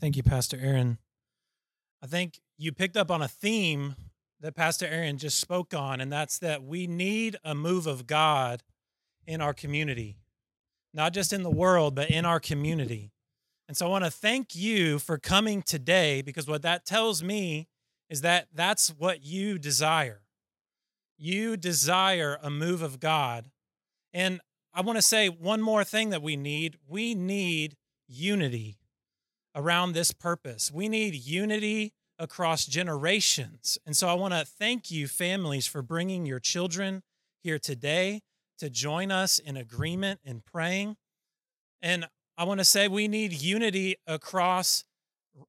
Thank you, Pastor Aaron. I think you picked up on a theme that Pastor Aaron just spoke on, and that's that we need a move of God in our community, not just in the world, but in our community. And so I want to thank you for coming today because what that tells me is that that's what you desire. You desire a move of God. And I want to say one more thing that we need we need unity around this purpose. We need unity across generations. And so I want to thank you, families, for bringing your children here today to join us in agreement and praying. And I want to say we need unity across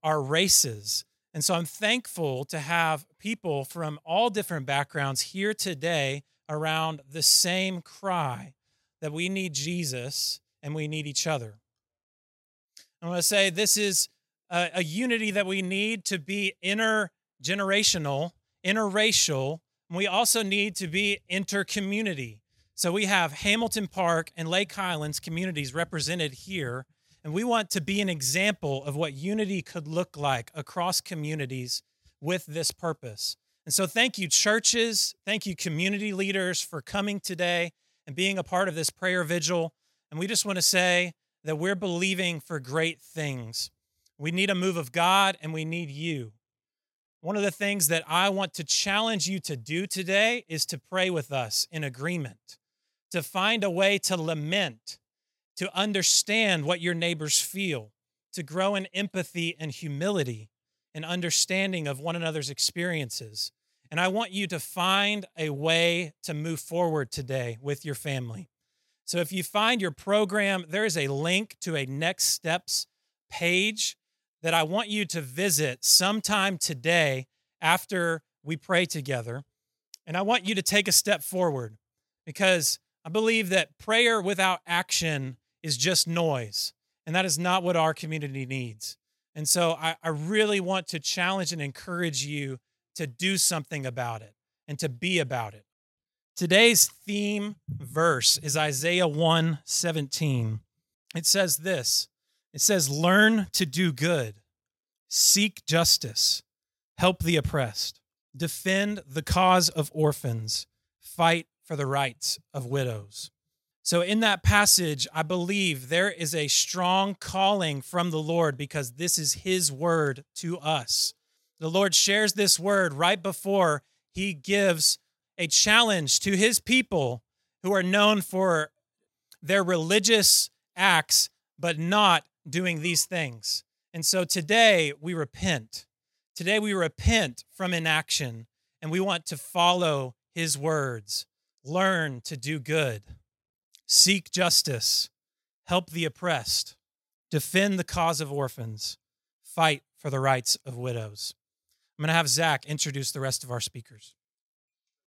our races. And so I'm thankful to have people from all different backgrounds here today around the same cry that we need Jesus and we need each other. I want to say this is a, a unity that we need to be intergenerational, interracial, and we also need to be intercommunity. So we have Hamilton Park and Lake Highlands communities represented here, and we want to be an example of what unity could look like across communities with this purpose. And so, thank you, churches. Thank you, community leaders, for coming today and being a part of this prayer vigil. And we just want to say that we're believing for great things. We need a move of God and we need you. One of the things that I want to challenge you to do today is to pray with us in agreement, to find a way to lament, to understand what your neighbors feel, to grow in empathy and humility and understanding of one another's experiences. And I want you to find a way to move forward today with your family. So if you find your program, there is a link to a next steps page that I want you to visit sometime today after we pray together. And I want you to take a step forward because I believe that prayer without action is just noise. And that is not what our community needs. And so I, I really want to challenge and encourage you to do something about it and to be about it. Today's theme verse is Isaiah 1 17. It says this it says, Learn to do good, seek justice, help the oppressed, defend the cause of orphans, fight for the rights of widows. So, in that passage, I believe there is a strong calling from the Lord because this is His word to us. The Lord shares this word right before He gives a challenge to His people who are known for their religious acts, but not doing these things. And so today we repent. Today we repent from inaction and we want to follow his words. Learn to do good, seek justice, help the oppressed, defend the cause of orphans, fight for the rights of widows. I'm going to have Zach introduce the rest of our speakers.